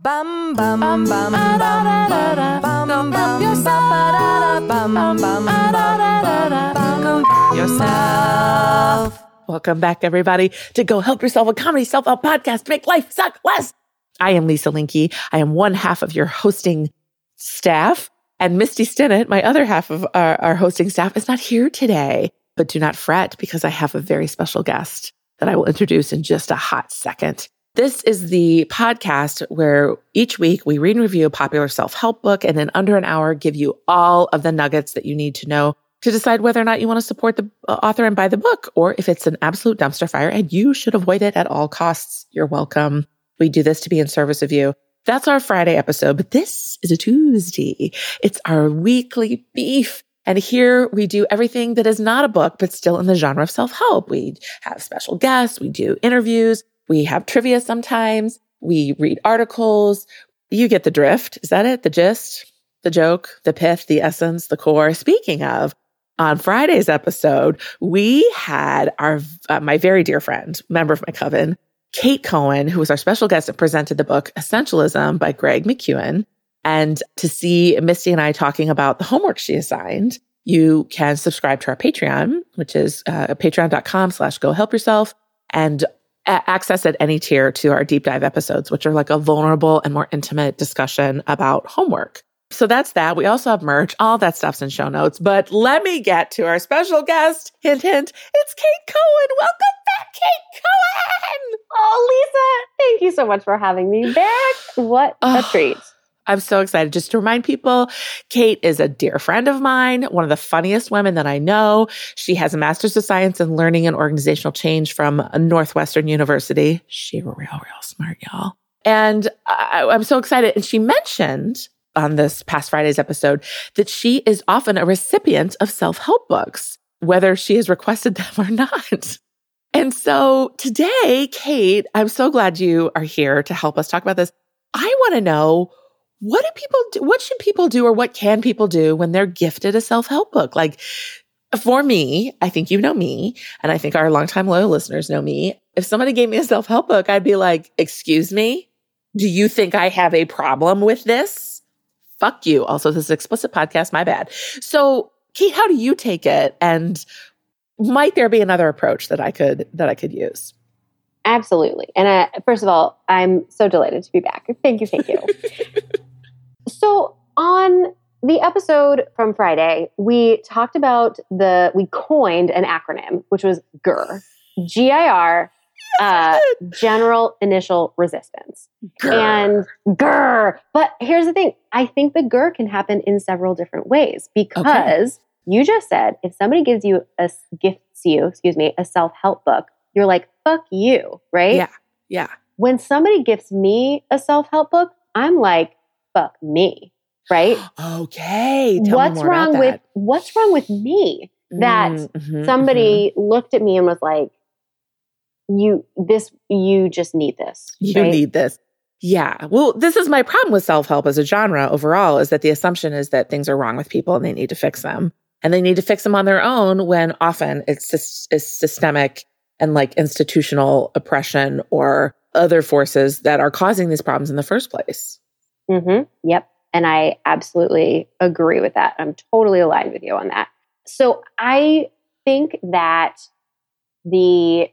Bum bum bum bum bum bum bum bum yourself yourself. Welcome back, everybody, to Go Help Yourself, a comedy self-help podcast to make life suck less. I am Lisa Linky. I am one half of your hosting staff, and Misty Stinnett, my other half of our, our hosting staff, is not here today. But do not fret because I have a very special guest that I will introduce in just a hot second. This is the podcast where each week we read and review a popular self help book and in under an hour give you all of the nuggets that you need to know to decide whether or not you want to support the uh, author and buy the book or if it's an absolute dumpster fire and you should avoid it at all costs. You're welcome. We do this to be in service of you. That's our Friday episode, but this is a Tuesday. It's our weekly beef. And here we do everything that is not a book, but still in the genre of self help. We have special guests. We do interviews. We have trivia sometimes. We read articles. You get the drift. Is that it? The gist, the joke, the pith, the essence, the core. Speaking of, on Friday's episode, we had our uh, my very dear friend, member of my coven, Kate Cohen, who was our special guest and presented the book Essentialism by Greg McKeown. And to see Misty and I talking about the homework she assigned, you can subscribe to our Patreon, which is uh, patreon.com slash go help yourself. And access at any tier to our deep dive episodes, which are like a vulnerable and more intimate discussion about homework. So that's that. We also have merch. All that stuff's in show notes. But let me get to our special guest. Hint, hint. It's Kate Cohen. Welcome back, Kate Cohen. Oh, Lisa, thank you so much for having me back. What a treat. I'm so excited. Just to remind people, Kate is a dear friend of mine, one of the funniest women that I know. She has a master's of science in learning and organizational change from Northwestern University. She real, real smart, y'all. And I, I'm so excited. And she mentioned on this past Friday's episode that she is often a recipient of self-help books, whether she has requested them or not. And so today, Kate, I'm so glad you are here to help us talk about this. I want to know what do people do? What should people do or what can people do when they're gifted a self help book? Like for me, I think you know me, and I think our longtime loyal listeners know me. If somebody gave me a self help book, I'd be like, excuse me, do you think I have a problem with this? Fuck you. Also, this is explicit podcast. My bad. So, Kate, how do you take it? And might there be another approach that I could that I could use? Absolutely. And uh, first of all, I'm so delighted to be back. Thank you. Thank you. So on the episode from Friday, we talked about the, we coined an acronym, which was GIR, G I R, uh, General Initial Resistance. And GIR. But here's the thing I think the GIR can happen in several different ways because okay. you just said if somebody gives you a, gifts you, excuse me, a self help book, you're like, fuck you, right? Yeah. Yeah. When somebody gifts me a self help book, I'm like, fuck me, right? okay. Tell what's wrong with what's wrong with me that mm-hmm, somebody mm-hmm. looked at me and was like, "You this you just need this. You right? need this." Yeah. Well, this is my problem with self help as a genre overall is that the assumption is that things are wrong with people and they need to fix them. And they need to fix them on their own when often it's just is systemic and like institutional oppression or other forces that are causing these problems in the first place. Mm-hmm. Yep. And I absolutely agree with that. I'm totally aligned with you on that. So I think that the,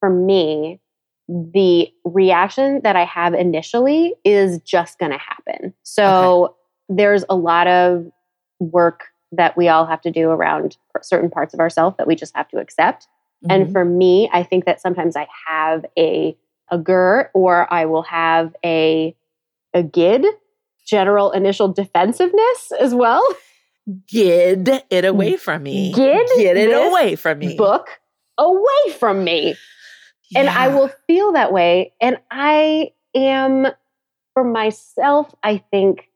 for me, the reaction that I have initially is just going to happen. So okay. there's a lot of work that we all have to do around certain parts of ourselves that we just have to accept. Mm-hmm. And for me, I think that sometimes I have a a GER or I will have a a GID, general initial defensive,ness as well. Gid it away mm. from me. Gid, get it away from me. Book away from me. Yeah. And I will feel that way. And I am, for myself, I think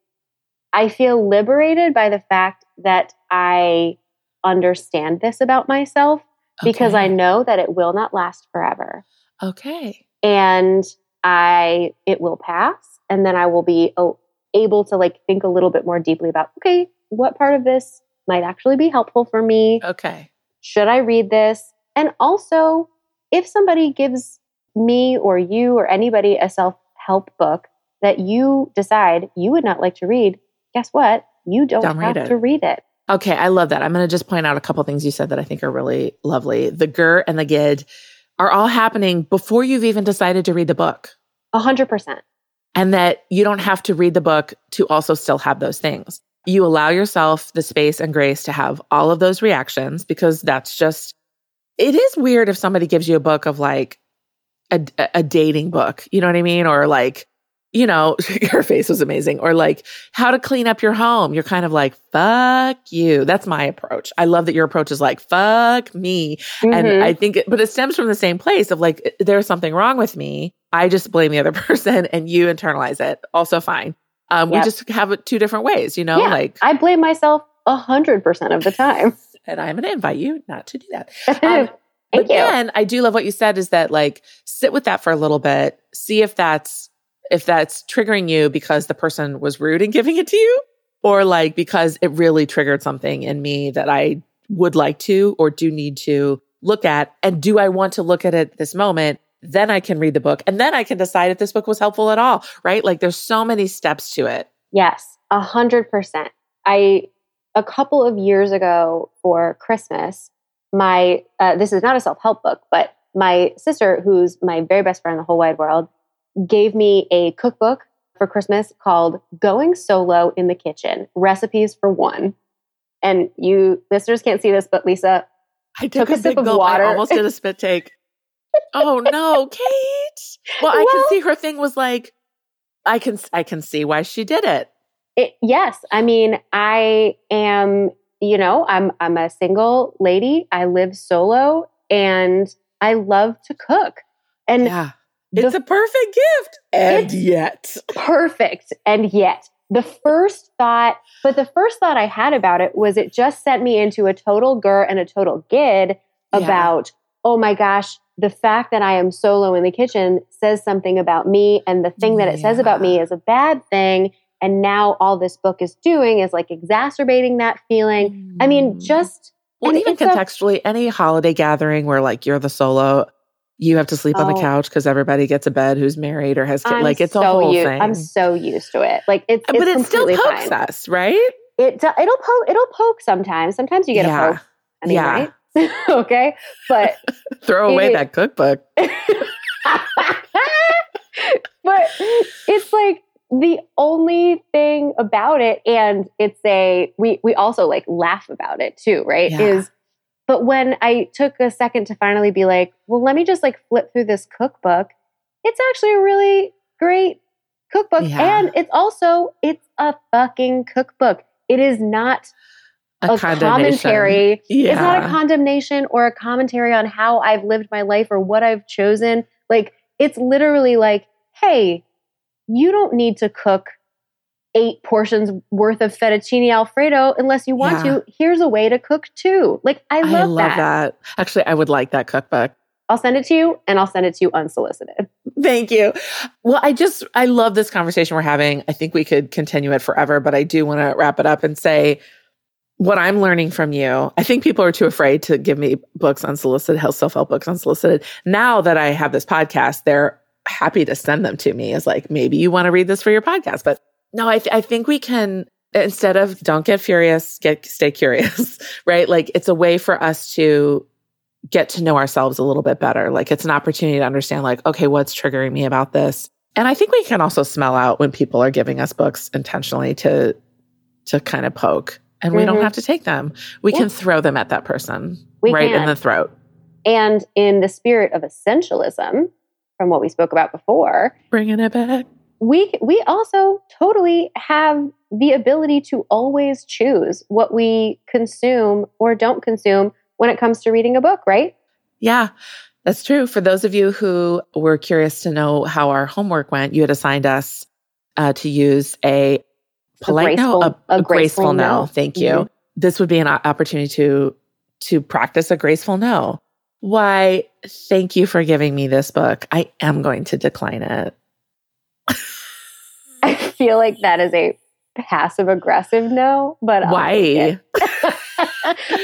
I feel liberated by the fact that I understand this about myself okay. because I know that it will not last forever. Okay. And I, it will pass and then I will be oh, able to like think a little bit more deeply about okay, what part of this might actually be helpful for me? Okay. Should I read this? And also, if somebody gives me or you or anybody a self help book, that you decide you would not like to read, guess what? You don't, Don't have it. to read it. Okay, I love that. I'm going to just point out a couple things you said that I think are really lovely. The gur and the gid are all happening before you've even decided to read the book. A hundred percent. and that you don't have to read the book to also still have those things. You allow yourself the space and grace to have all of those reactions because that's just, it is weird if somebody gives you a book of like a, a dating book, you know what I mean? Or like, you know, your face was amazing. Or like how to clean up your home. You're kind of like, fuck you. That's my approach. I love that your approach is like, fuck me. And Mhm. I think, it, but it stems from the same place of like, there's something wrong with me. I just blame the other person and you internalize it. Also fine. Um, Yep. We just have it two different ways, you know, Yeah. like, I blame myself a hundred percent of the time. and I'm going to invite you not to do that. Thank Um, but you. then I do love what you said is that like sit with that for a little bit, see if that's if that's triggering you because the person was rude in giving it to you, or like because it really triggered something in me that I would like to or do need to look at. And do I want to look at it this moment? Then I can read the book and then I can decide if this book was helpful at all, right? Like there's so many steps to it. Yes, a hundred percent. I a couple of years ago for Christmas, my uh, this is not a self help book, but my sister, who's my very best friend in the whole wide world, gave me a cookbook for Christmas called "Going Solo in the Kitchen: Recipes for One." And you listeners can't see this, but Lisa, I Took a big sip of gulp. water. I almost did a spit take. oh no, Kate. Well, I can see her thing was like, I can I can see why she did it. It, yes, I mean, I am, you know, I'm I'm a single lady. I live solo and I love to cook. And yeah, the it's a perfect gift, and yet, perfect. And yet, the first thought, but the first thought I had about it was it just sent me into a total gur and a total gid Yeah. about, oh my gosh, the fact that I am solo in the kitchen says something about me, and the thing that it says about me is a bad thing. And now all this book is doing is like exacerbating that feeling. I mean, Mm. just well, and even it's a- contextually, any holiday gathering where like you're the solo. You have to sleep on the Oh. couch because everybody gets a bed who's married or has kids. I'm Like it's so a whole u- thing. I'm so used to it. Like it's, uh, but it's it still pokes fine. us, right? It it'll poke it'll poke sometimes. Sometimes you get Yeah. a poke. I mean, Yeah. right? okay, but Throw away It- that cookbook. but it's like the only thing about it and it's a we we also like laugh about it too right Yeah. is but when i took a second to finally be like well let me just like flip through this cookbook it's actually a really great cookbook Yeah. and it's also it's a fucking cookbook it is not A, a commentary Yeah. it's not a condemnation or a commentary on how I've lived my life or what I've chosen. Like, it's literally like, hey, you don't need to cook eight portions worth of fettuccine alfredo unless you want Yeah. to. Here's a way to cook two. Like, I love, I love that. that. Actually, I would like that cookbook. I'll send it to you and I'll send it to you unsolicited. Thank you. Well, I just, I love this conversation we're having. I think we could continue it forever, but I do want to wrap it up and say what I'm learning from you. I think people are too afraid to give me books unsolicited, health self help books unsolicited. Now that I have this podcast, they're happy to send them to me as like, maybe you want to read this for your podcast. But no, I, th- I think we can, instead of don't get furious, get, stay curious, right? Like it's a way for us to get to know ourselves a little bit better. Like it's an opportunity to understand, like, okay, what's triggering me about this? And I think we can also smell out when people are giving us books intentionally to to kind of poke. And we don't Mhm. have to take them. We Yeah. can throw them at that person We right in the throat. And in the spirit of essentialism, from what we spoke about before, Bringing it back. We we also totally have the ability to always choose what we consume or don't consume when it comes to reading a book, right? Yeah, that's true. For those of you who were curious to know how our homework went, you had assigned us uh, to use a polite no, graceful- a, a a graceful, graceful no. no. Thank you. Mhm. This would be an opportunity to to practice a graceful no. Why? Thank you for giving me this book. I am going to decline it. I feel like that is a passive aggressive no, but Why?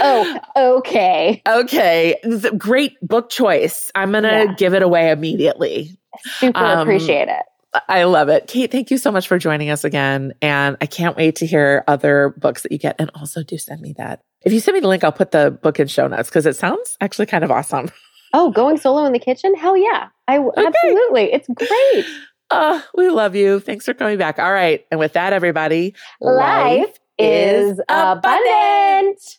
oh, okay. Okay, this is a great book choice. I'm gonna Yeah. give it away immediately. Super Um, appreciate it. I love it. Kate, thank you so much for joining us again. And I can't wait to hear other books that you get. And also do send me that. If you send me the link, I'll put the book in show notes because it sounds actually kind of awesome. Oh, going solo in the kitchen? Hell yeah. I okay. absolutely. It's great. Oh, we love you. Thanks for coming back. All right. And with that, everybody, life, life is abundant. abundant.